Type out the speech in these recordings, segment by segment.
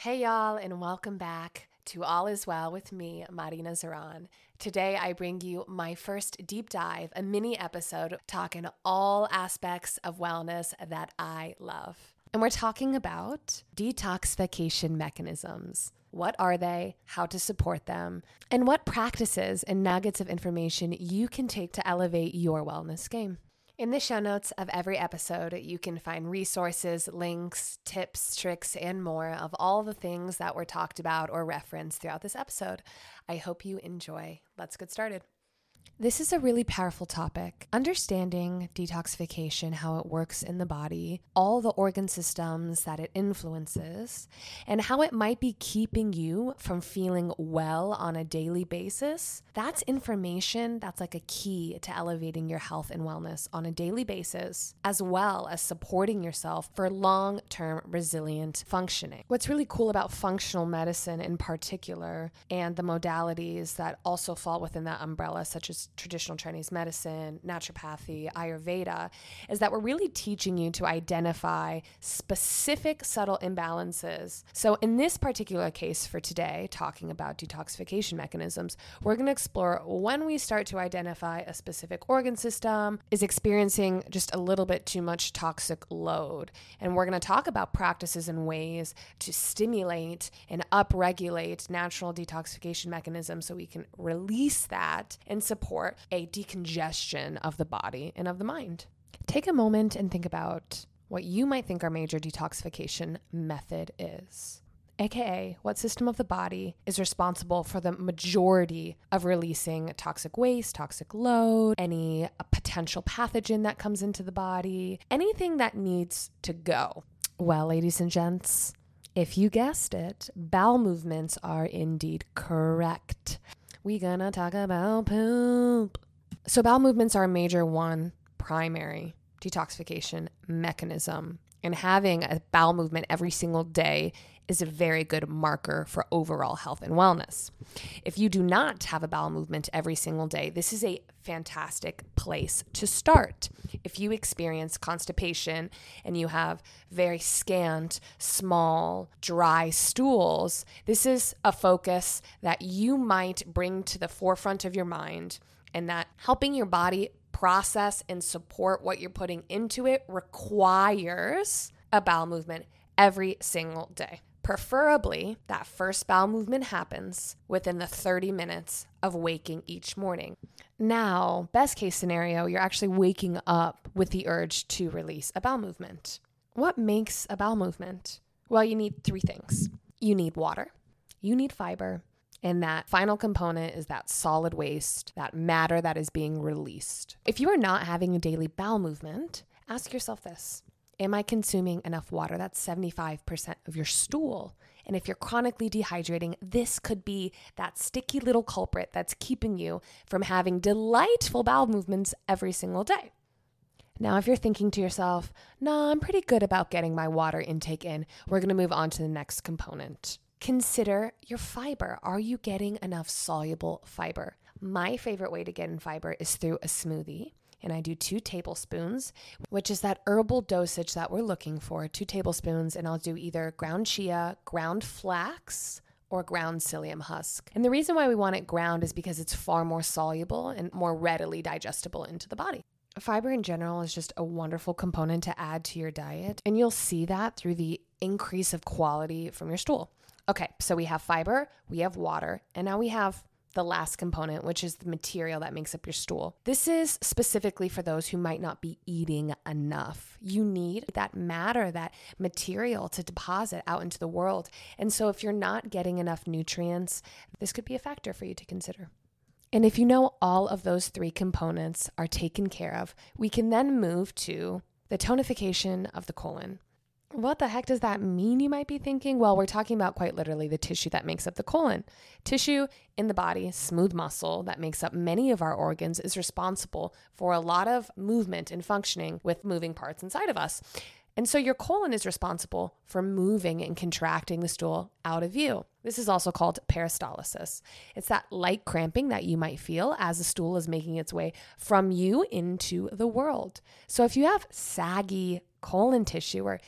Hey, y'all, and welcome back to All Is Well with me, Marina Zahran. Today, I bring you my first deep dive, a mini episode talking all aspects of wellness that I love. And we're talking about detoxification mechanisms. What are they? How to support them? And what practices and nuggets of information you can take to elevate your wellness game. In the show notes of every episode, you can find resources, links, tips, tricks, and more of all the things that were talked about or referenced throughout this episode. I hope you enjoy. Let's get started. This is a really powerful topic. Understanding detoxification, how it works in the body, all the organ systems that it influences, and how it might be keeping you from feeling well on a daily basis. That's information that's like a key to elevating your health and wellness on a daily basis, as well as supporting yourself for long term resilient functioning. What's really cool about functional medicine in particular and the modalities that also fall within that umbrella, such as traditional Chinese medicine, naturopathy, Ayurveda, is that we're really teaching you to identify specific subtle imbalances. So, in this particular case for today, talking about detoxification mechanisms, we're going to explore when we start to identify a specific organ system is experiencing just a little bit too much toxic load. And we're going to talk about practices and ways to stimulate and upregulate natural detoxification mechanisms so we can release that and support a decongestion of the body and of the mind. Take a moment and think about what you might think our major detoxification method is. AKA, what system of the body is responsible for the majority of releasing toxic waste, toxic load, any potential pathogen that comes into the body, anything that needs to go? Well, ladies and gents, if you guessed it, bowel movements are indeed correct. We gonna talk about poop. So bowel movements are a major one, primary detoxification mechanism. And having a bowel movement every single day is a very good marker for overall health and wellness. If you do not have a bowel movement every single day, this is a fantastic place to start. If you experience constipation and you have very scant, small, dry stools, this is a focus that you might bring to the forefront of your mind and that helping your body process and support what you're putting into it requires a bowel movement every single day. Preferably, that first bowel movement happens within the 30 minutes of waking each morning. Now, best case scenario, you're actually waking up with the urge to release a bowel movement. What makes a bowel movement? Well, you need three things you need water, you need fiber, and that final component is that solid waste, that matter that is being released. If you are not having a daily bowel movement, ask yourself this Am I consuming enough water? That's 75% of your stool. And if you're chronically dehydrating, this could be that sticky little culprit that's keeping you from having delightful bowel movements every single day. Now, if you're thinking to yourself, nah, I'm pretty good about getting my water intake in, we're gonna move on to the next component. Consider your fiber. Are you getting enough soluble fiber? My favorite way to get in fiber is through a smoothie and I do two tablespoons, which is that herbal dosage that we're looking for. Two tablespoons, and I'll do either ground chia, ground flax, or ground psyllium husk. And the reason why we want it ground is because it's far more soluble and more readily digestible into the body. Fiber in general is just a wonderful component to add to your diet, and you'll see that through the increase of quality from your stool. Okay, so we have fiber, we have water, and now we have the last component, which is the material that makes up your stool. This is specifically for those who might not be eating enough. You need that matter, that material to deposit out into the world. And so, if you're not getting enough nutrients, this could be a factor for you to consider. And if you know all of those three components are taken care of, we can then move to the tonification of the colon. What the heck does that mean, you might be thinking? Well, we're talking about quite literally the tissue that makes up the colon. Tissue in the body, smooth muscle that makes up many of our organs, is responsible for a lot of movement and functioning with moving parts inside of us. And so your colon is responsible for moving and contracting the stool out of you. This is also called peristalsis. It's that light cramping that you might feel as the stool is making its way from you into the world. So if you have saggy colon tissue or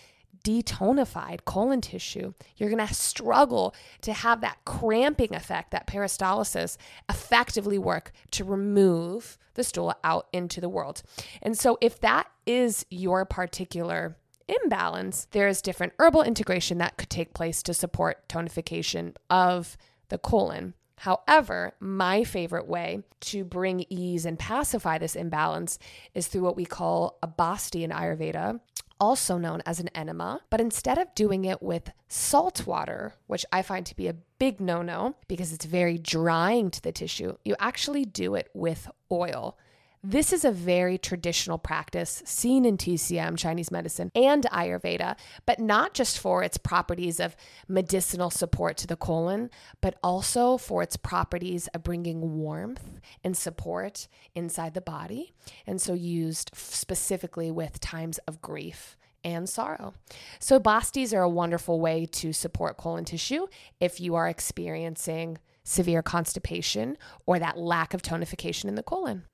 detonified colon tissue, you're going to struggle to have that cramping effect, that peristalsis, effectively work to remove the stool out into the world. And so, if that is your particular imbalance, there is different herbal integration that could take place to support tonification of the colon. However, my favorite way to bring ease and pacify this imbalance is through what we call a basti in Ayurveda, also known as an enema. But instead of doing it with salt water, which I find to be a big no no because it's very drying to the tissue, you actually do it with oil. This is a very traditional practice seen in TCM, Chinese medicine, and Ayurveda, but not just for its properties of medicinal support to the colon, but also for its properties of bringing warmth and support inside the body. And so used specifically with times of grief and sorrow. So, bastis are a wonderful way to support colon tissue if you are experiencing severe constipation or that lack of tonification in the colon.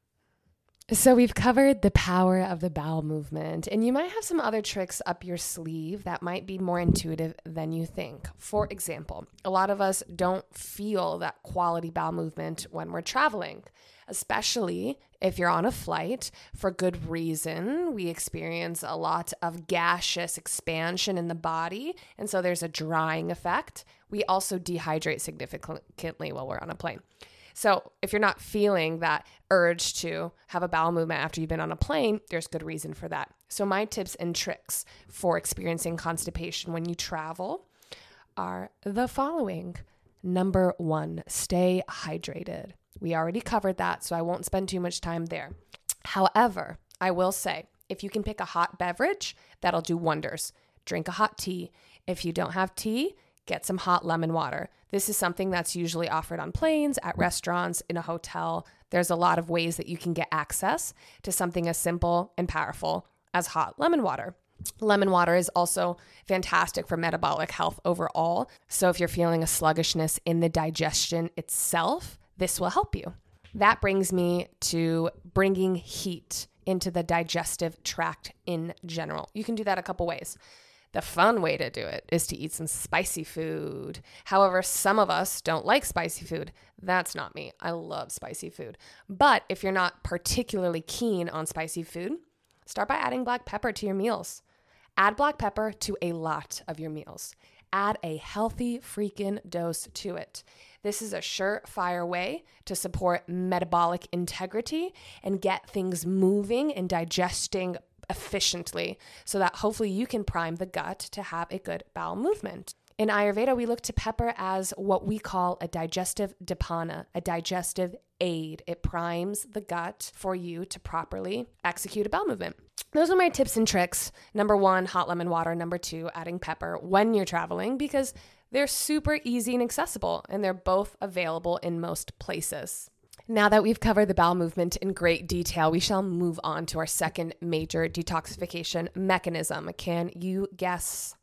So, we've covered the power of the bowel movement, and you might have some other tricks up your sleeve that might be more intuitive than you think. For example, a lot of us don't feel that quality bowel movement when we're traveling, especially if you're on a flight for good reason. We experience a lot of gaseous expansion in the body, and so there's a drying effect. We also dehydrate significantly while we're on a plane. So, if you're not feeling that urge to have a bowel movement after you've been on a plane, there's good reason for that. So, my tips and tricks for experiencing constipation when you travel are the following. Number one, stay hydrated. We already covered that, so I won't spend too much time there. However, I will say if you can pick a hot beverage, that'll do wonders. Drink a hot tea. If you don't have tea, get some hot lemon water. This is something that's usually offered on planes, at restaurants, in a hotel. There's a lot of ways that you can get access to something as simple and powerful as hot lemon water. Lemon water is also fantastic for metabolic health overall. So, if you're feeling a sluggishness in the digestion itself, this will help you. That brings me to bringing heat into the digestive tract in general. You can do that a couple ways. The fun way to do it is to eat some spicy food. However, some of us don't like spicy food. That's not me. I love spicy food. But if you're not particularly keen on spicy food, start by adding black pepper to your meals. Add black pepper to a lot of your meals. Add a healthy freaking dose to it. This is a surefire way to support metabolic integrity and get things moving and digesting efficiently so that hopefully you can prime the gut to have a good bowel movement. In Ayurveda, we look to pepper as what we call a digestive dipana, a digestive aid. It primes the gut for you to properly execute a bowel movement. Those are my tips and tricks. Number one, hot lemon water. Number two, adding pepper when you're traveling because they're super easy and accessible, and they're both available in most places. Now that we've covered the bowel movement in great detail, we shall move on to our second major detoxification mechanism. Can you guess?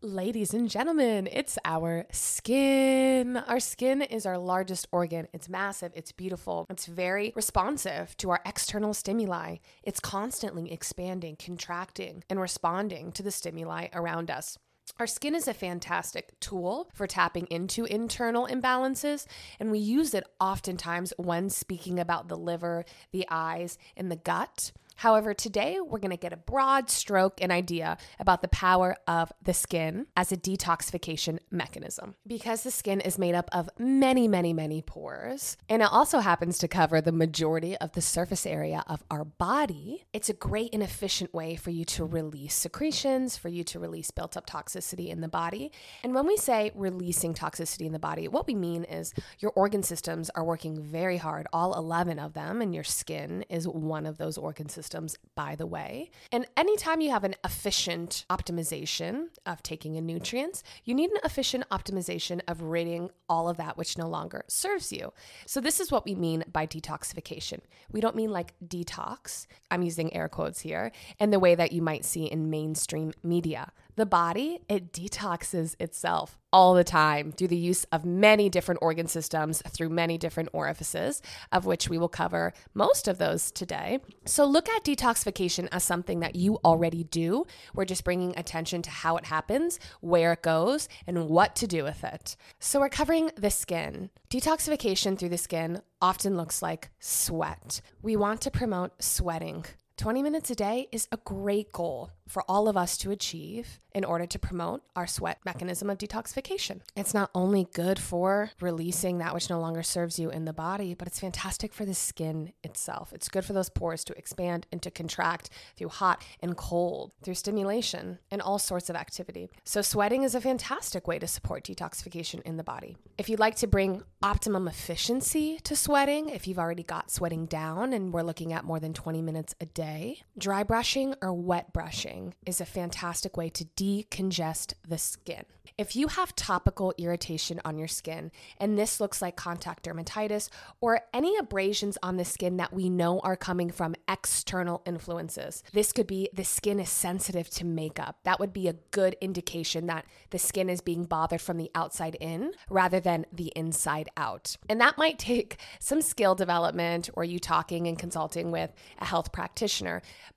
Ladies and gentlemen, it's our skin. Our skin is our largest organ. It's massive, it's beautiful, it's very responsive to our external stimuli. It's constantly expanding, contracting, and responding to the stimuli around us. Our skin is a fantastic tool for tapping into internal imbalances, and we use it oftentimes when speaking about the liver, the eyes, and the gut. However, today we're going to get a broad stroke and idea about the power of the skin as a detoxification mechanism. Because the skin is made up of many, many, many pores, and it also happens to cover the majority of the surface area of our body, it's a great and efficient way for you to release secretions, for you to release built up toxicity in the body. And when we say releasing toxicity in the body, what we mean is your organ systems are working very hard, all 11 of them, and your skin is one of those organ systems systems, by the way. And anytime you have an efficient optimization of taking in nutrients, you need an efficient optimization of ridding all of that which no longer serves you. So, this is what we mean by detoxification. We don't mean like detox, I'm using air quotes here, in the way that you might see in mainstream media. The body, it detoxes itself all the time through the use of many different organ systems through many different orifices, of which we will cover most of those today. So look at detoxification as something that you already do. We're just bringing attention to how it happens, where it goes, and what to do with it. So we're covering the skin. Detoxification through the skin often looks like sweat. We want to promote sweating. 20 minutes a day is a great goal for all of us to achieve in order to promote our sweat mechanism of detoxification. It's not only good for releasing that which no longer serves you in the body, but it's fantastic for the skin itself. It's good for those pores to expand and to contract through hot and cold, through stimulation and all sorts of activity. So, sweating is a fantastic way to support detoxification in the body. If you'd like to bring optimum efficiency to sweating, if you've already got sweating down and we're looking at more than 20 minutes a day, dry brushing or wet brushing is a fantastic way to decongest the skin. If you have topical irritation on your skin, and this looks like contact dermatitis or any abrasions on the skin that we know are coming from external influences, this could be the skin is sensitive to makeup. That would be a good indication that the skin is being bothered from the outside in rather than the inside out. And that might take some skill development or you talking and consulting with a health practitioner.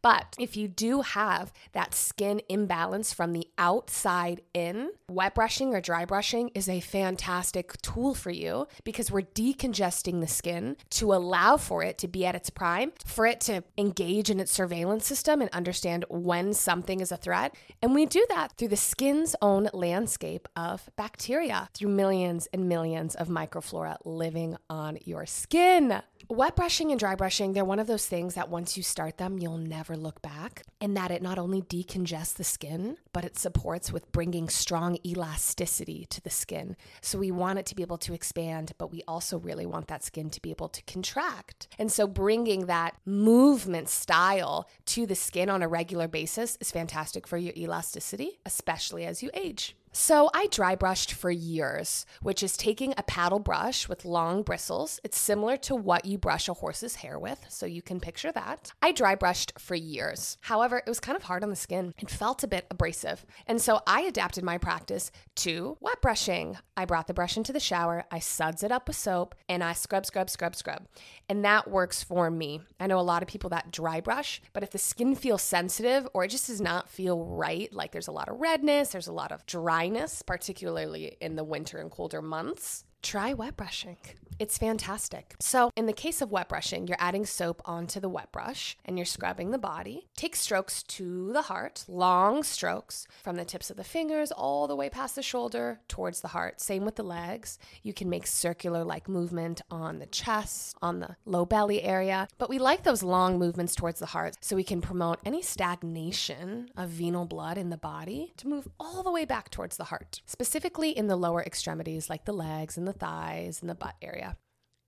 But if you do have that skin imbalance from the outside in, wet brushing or dry brushing is a fantastic tool for you because we're decongesting the skin to allow for it to be at its prime, for it to engage in its surveillance system and understand when something is a threat. And we do that through the skin's own landscape of bacteria, through millions and millions of microflora living on your skin. Wet brushing and dry brushing, they're one of those things that once you start you'll never look back. And that it not only decongests the skin, but it supports with bringing strong elasticity to the skin. So we want it to be able to expand, but we also really want that skin to be able to contract. And so bringing that movement style to the skin on a regular basis is fantastic for your elasticity, especially as you age. So I dry brushed for years, which is taking a paddle brush with long bristles. It's similar to what you brush a horse's hair with, so you can picture that. I dry brushed for years. However, it was kind of hard on the skin. It felt a bit abrasive. And so I adapted my practice to wet brushing. I brought the brush into the shower, I suds it up with soap, and I scrub, scrub, scrub, scrub. And that works for me. I know a lot of people that dry brush, but if the skin feels sensitive or it just does not feel right, like there's a lot of redness, there's a lot of dry dryness, particularly in the winter and colder months, try wet brushing. It's fantastic. So, in the case of wet brushing, you're adding soap onto the wet brush and you're scrubbing the body. Take strokes to the heart, long strokes from the tips of the fingers all the way past the shoulder towards the heart. Same with the legs. You can make circular like movement on the chest, on the low belly area. But we like those long movements towards the heart so we can promote any stagnation of venal blood in the body to move all the way back towards the heart, specifically in the lower extremities like the legs and the thighs and the butt area.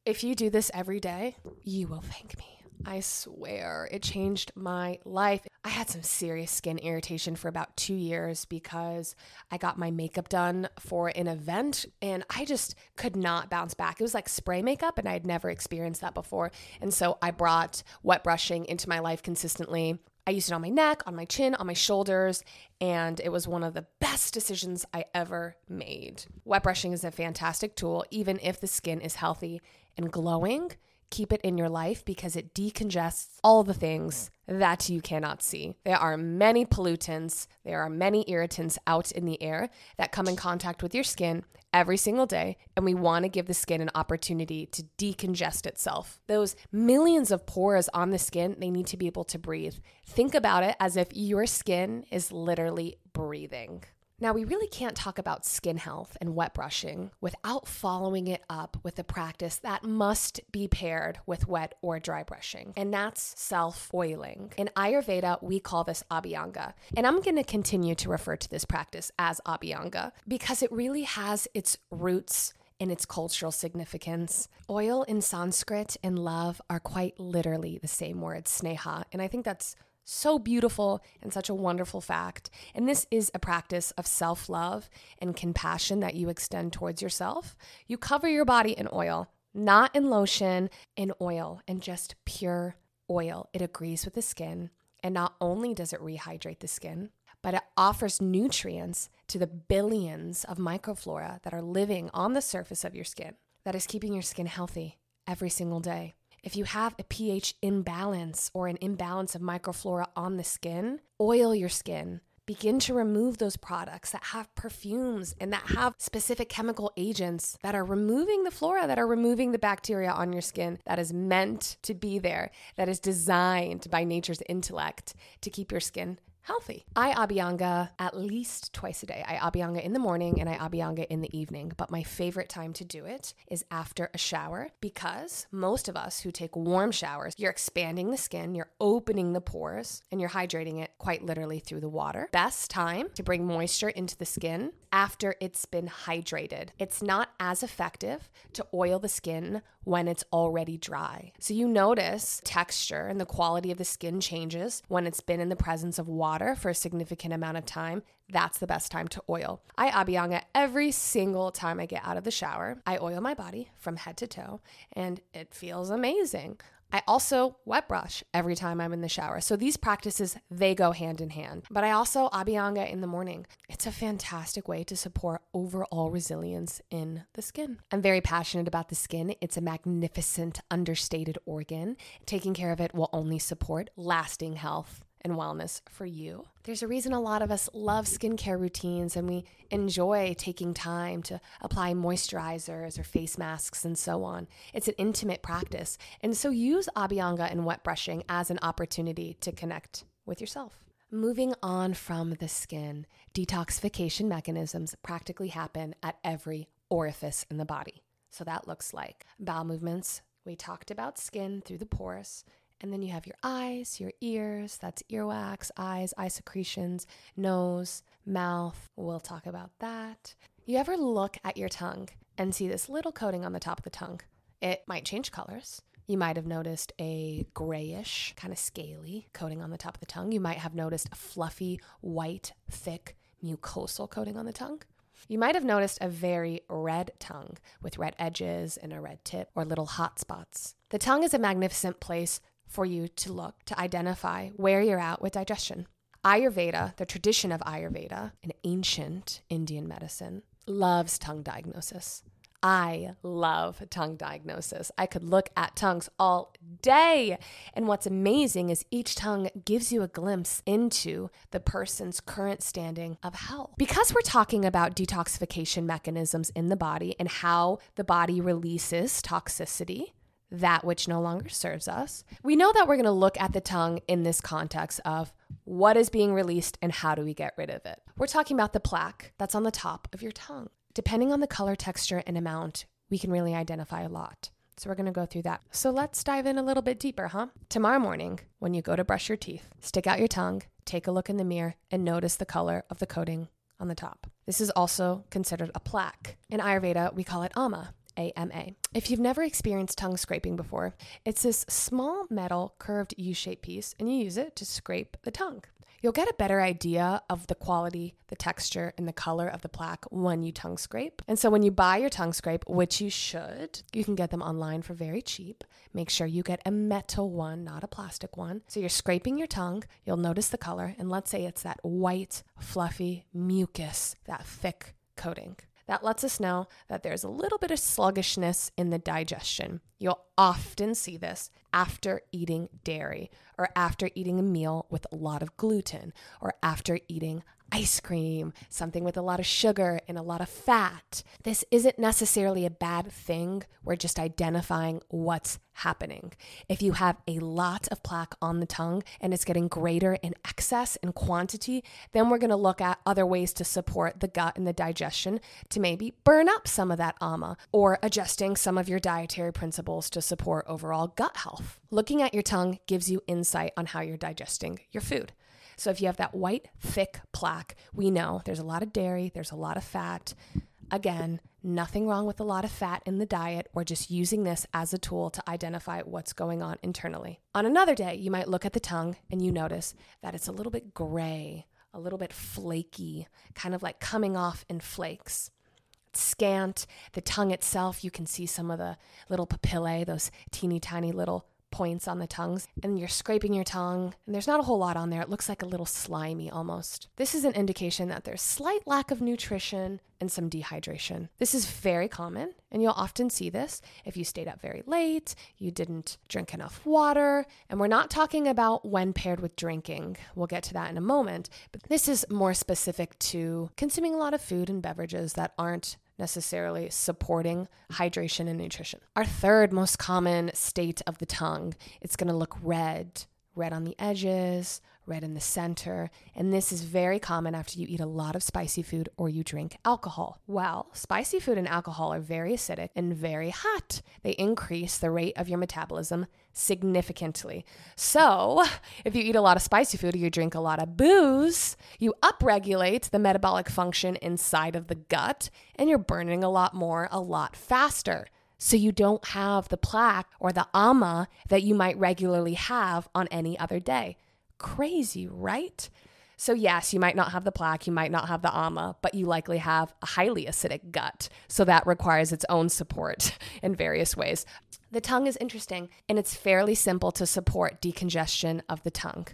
If you do this every day, you will thank me. I swear it changed my life. I had some serious skin irritation for about two years because I got my makeup done for an event and I just could not bounce back. It was like spray makeup and I had never experienced that before. And so I brought wet brushing into my life consistently. I used it on my neck, on my chin, on my shoulders, and it was one of the best decisions I ever made. Wet brushing is a fantastic tool, even if the skin is healthy and glowing. Keep it in your life because it decongests all the things that you cannot see. There are many pollutants, there are many irritants out in the air that come in contact with your skin every single day, and we want to give the skin an opportunity to decongest itself. Those millions of pores on the skin, they need to be able to breathe. Think about it as if your skin is literally breathing. Now, we really can't talk about skin health and wet brushing without following it up with a practice that must be paired with wet or dry brushing, and that's self oiling. In Ayurveda, we call this Abhyanga, and I'm going to continue to refer to this practice as Abhyanga because it really has its roots in its cultural significance. Oil in Sanskrit and love are quite literally the same word, sneha, and I think that's so beautiful and such a wonderful fact. And this is a practice of self love and compassion that you extend towards yourself. You cover your body in oil, not in lotion, in oil, and just pure oil. It agrees with the skin. And not only does it rehydrate the skin, but it offers nutrients to the billions of microflora that are living on the surface of your skin that is keeping your skin healthy every single day. If you have a pH imbalance or an imbalance of microflora on the skin, oil your skin. Begin to remove those products that have perfumes and that have specific chemical agents that are removing the flora, that are removing the bacteria on your skin that is meant to be there, that is designed by nature's intellect to keep your skin healthy. I abhyanga at least twice a day. I abhyanga in the morning and I abhyanga in the evening, but my favorite time to do it is after a shower because most of us who take warm showers, you're expanding the skin, you're opening the pores, and you're hydrating it quite literally through the water. Best time to bring moisture into the skin after it's been hydrated. It's not as effective to oil the skin when it's already dry. So you notice texture and the quality of the skin changes when it's been in the presence of water for a significant amount of time. That's the best time to oil. I abhyanga every single time I get out of the shower. I oil my body from head to toe and it feels amazing. I also wet brush every time I'm in the shower. So these practices, they go hand in hand. But I also abhyanga in the morning. It's a fantastic way to support overall resilience in the skin. I'm very passionate about the skin. It's a magnificent, understated organ. Taking care of it will only support lasting health and wellness for you. There's a reason a lot of us love skincare routines and we enjoy taking time to apply moisturizers or face masks and so on. It's an intimate practice. And so use Abhyanga and wet brushing as an opportunity to connect with yourself. Moving on from the skin, detoxification mechanisms practically happen at every orifice in the body. So that looks like bowel movements. We talked about skin through the pores and then you have your eyes, your ears, that's earwax, eyes, eye secretions, nose, mouth. We'll talk about that. You ever look at your tongue and see this little coating on the top of the tongue? It might change colors. You might have noticed a grayish, kind of scaly coating on the top of the tongue. You might have noticed a fluffy, white, thick, mucosal coating on the tongue. You might have noticed a very red tongue with red edges and a red tip or little hot spots. The tongue is a magnificent place for you to look to identify where you're at with digestion. Ayurveda, the tradition of Ayurveda, an ancient Indian medicine, loves tongue diagnosis. I love tongue diagnosis. I could look at tongues all day. And what's amazing is each tongue gives you a glimpse into the person's current standing of health. Because we're talking about detoxification mechanisms in the body and how the body releases toxicity, that which no longer serves us. We know that we're going to look at the tongue in this context of what is being released and how do we get rid of it. We're talking about the plaque that's on the top of your tongue. Depending on the color, texture, and amount, we can really identify a lot. So we're going to go through that. So let's dive in a little bit deeper, huh? Tomorrow morning, when you go to brush your teeth, stick out your tongue, take a look in the mirror, and notice the color of the coating on the top. This is also considered a plaque. In Ayurveda, we call it ama. AMA. If you've never experienced tongue scraping before, it's this small metal curved U shaped piece, and you use it to scrape the tongue. You'll get a better idea of the quality, the texture, and the color of the plaque when you tongue scrape. And so, when you buy your tongue scrape, which you should, you can get them online for very cheap. Make sure you get a metal one, not a plastic one. So, you're scraping your tongue, you'll notice the color, and let's say it's that white, fluffy mucus, that thick coating. That lets us know that there's a little bit of sluggishness in the digestion. You'll often see this after eating dairy or after eating a meal with a lot of gluten or after eating ice cream, something with a lot of sugar and a lot of fat. This isn't necessarily a bad thing. We're just identifying what's happening. If you have a lot of plaque on the tongue and it's getting greater in excess and quantity, then we're going to look at other ways to support the gut and the digestion to maybe burn up some of that ama or adjusting some of your dietary principles to support overall gut health. Looking at your tongue gives you insight on how you're digesting your food. So if you have that white, thick plaque, we know there's a lot of dairy, there's a lot of fat. Again, nothing wrong with a lot of fat in the diet. We're just using this as a tool to identify what's going on internally. On another day, you might look at the tongue and you notice that it's a little bit gray, a little bit flaky, kind of like coming off in flakes. Scant. The tongue itself, you can see some of the little papillae, those teeny tiny little points on the tongues and you're scraping your tongue and there's not a whole lot on there. It looks like a little slimy almost. This is an indication that there's slight lack of nutrition and some dehydration. This is very common and you'll often see this if you stayed up very late, you didn't drink enough water, and we're not talking about when paired with drinking. We'll get to that in a moment, but this is more specific to consuming a lot of food and beverages that aren't necessarily supporting hydration and nutrition. Our third most common state of the tongue, it's going to look red, red on the edges, red in the center, and this is very common after you eat a lot of spicy food or you drink alcohol. Well, spicy food and alcohol are very acidic and very hot. They increase the rate of your metabolism significantly. So, if you eat a lot of spicy food or you drink a lot of booze, you upregulate the metabolic function inside of the gut and you're burning a lot more a lot faster. So, you don't have the plaque or the ama that you might regularly have on any other day. Crazy, right? So, yes, you might not have the plaque, you might not have the AMA, but you likely have a highly acidic gut. So, that requires its own support in various ways. The tongue is interesting and it's fairly simple to support decongestion of the tongue.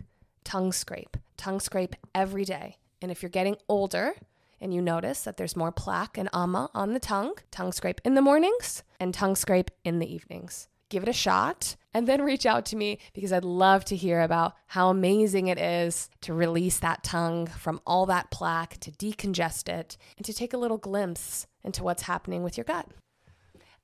Tongue scrape, tongue scrape every day. And if you're getting older and you notice that there's more plaque and AMA on the tongue, tongue scrape in the mornings and tongue scrape in the evenings give it a shot, and then reach out to me because I'd love to hear about how amazing it is to release that tongue from all that plaque, to decongest it, and to take a little glimpse into what's happening with your gut.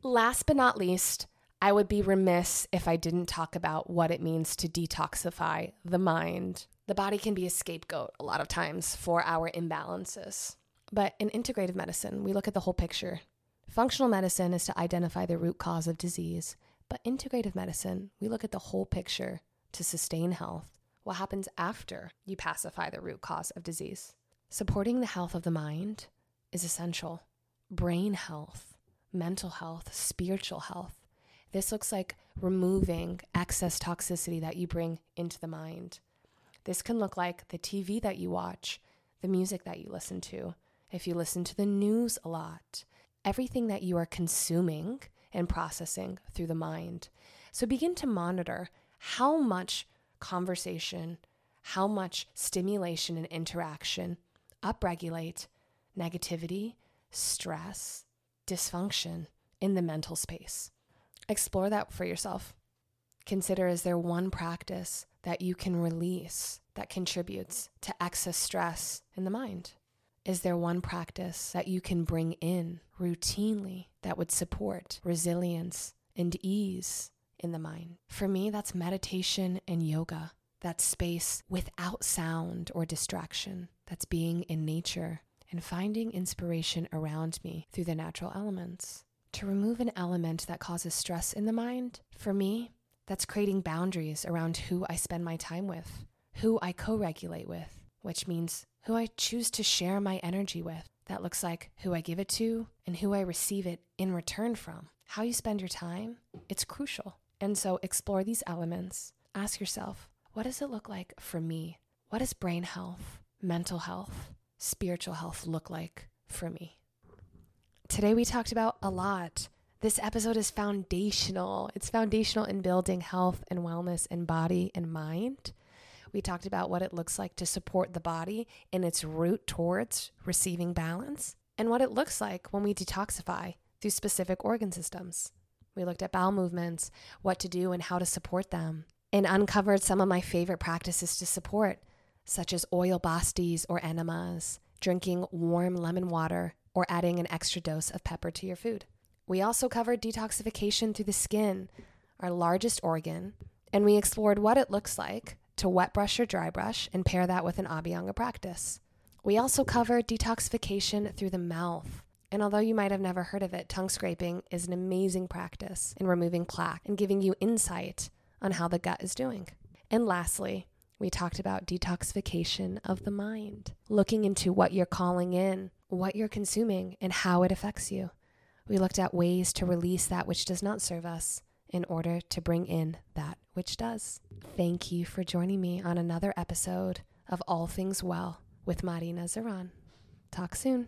Last but not least, I would be remiss if I didn't talk about what it means to detoxify the mind. The body can be a scapegoat a lot of times for our imbalances. But in integrative medicine, we look at the whole picture. Functional medicine is to identify the root cause of disease but integrative medicine, we look at the whole picture to sustain health. What happens after you pacify the root cause of disease? Supporting the health of the mind is essential. Brain health, mental health, spiritual health. This looks like removing excess toxicity that you bring into the mind. This can look like the TV that you watch, the music that you listen to, if you listen to the news a lot, everything that you are consuming and processing through the mind. So begin to monitor how much conversation, how much stimulation and interaction upregulate negativity, stress, dysfunction in the mental space. Explore that for yourself. Consider is there one practice that you can release that contributes to excess stress in the mind? Is there one practice that you can bring in routinely that would support resilience and ease in the mind? For me, that's meditation and yoga, that space without sound or distraction, that's being in nature and finding inspiration around me through the natural elements. To remove an element that causes stress in the mind, for me, that's creating boundaries around who I spend my time with, who I co regulate with, which means who I choose to share my energy with. That looks like who I give it to and who I receive it in return from. How you spend your time, it's crucial. And so explore these elements. Ask yourself, what does it look like for me? What does brain health, mental health, spiritual health look like for me? Today we talked about a lot. This episode is foundational. It's foundational in building health and wellness in body and mind. We talked about what it looks like to support the body in its route towards receiving balance and what it looks like when we detoxify through specific organ systems. We looked at bowel movements, what to do and how to support them, and uncovered some of my favorite practices to support, such as oil bastis or enemas, drinking warm lemon water, or adding an extra dose of pepper to your food. We also covered detoxification through the skin, our largest organ, and we explored what it looks like to wet brush or dry brush and pair that with an Abhyanga practice. We also covered detoxification through the mouth. And although you might have never heard of it, tongue scraping is an amazing practice in removing plaque and giving you insight on how the gut is doing. And lastly, we talked about detoxification of the mind, looking into what you're calling in, what you're consuming, and how it affects you. We looked at ways to release that which does not serve us in order to bring in that which does. Thank you for joining me on another episode of All Things Well with Marina Zahran. Talk soon.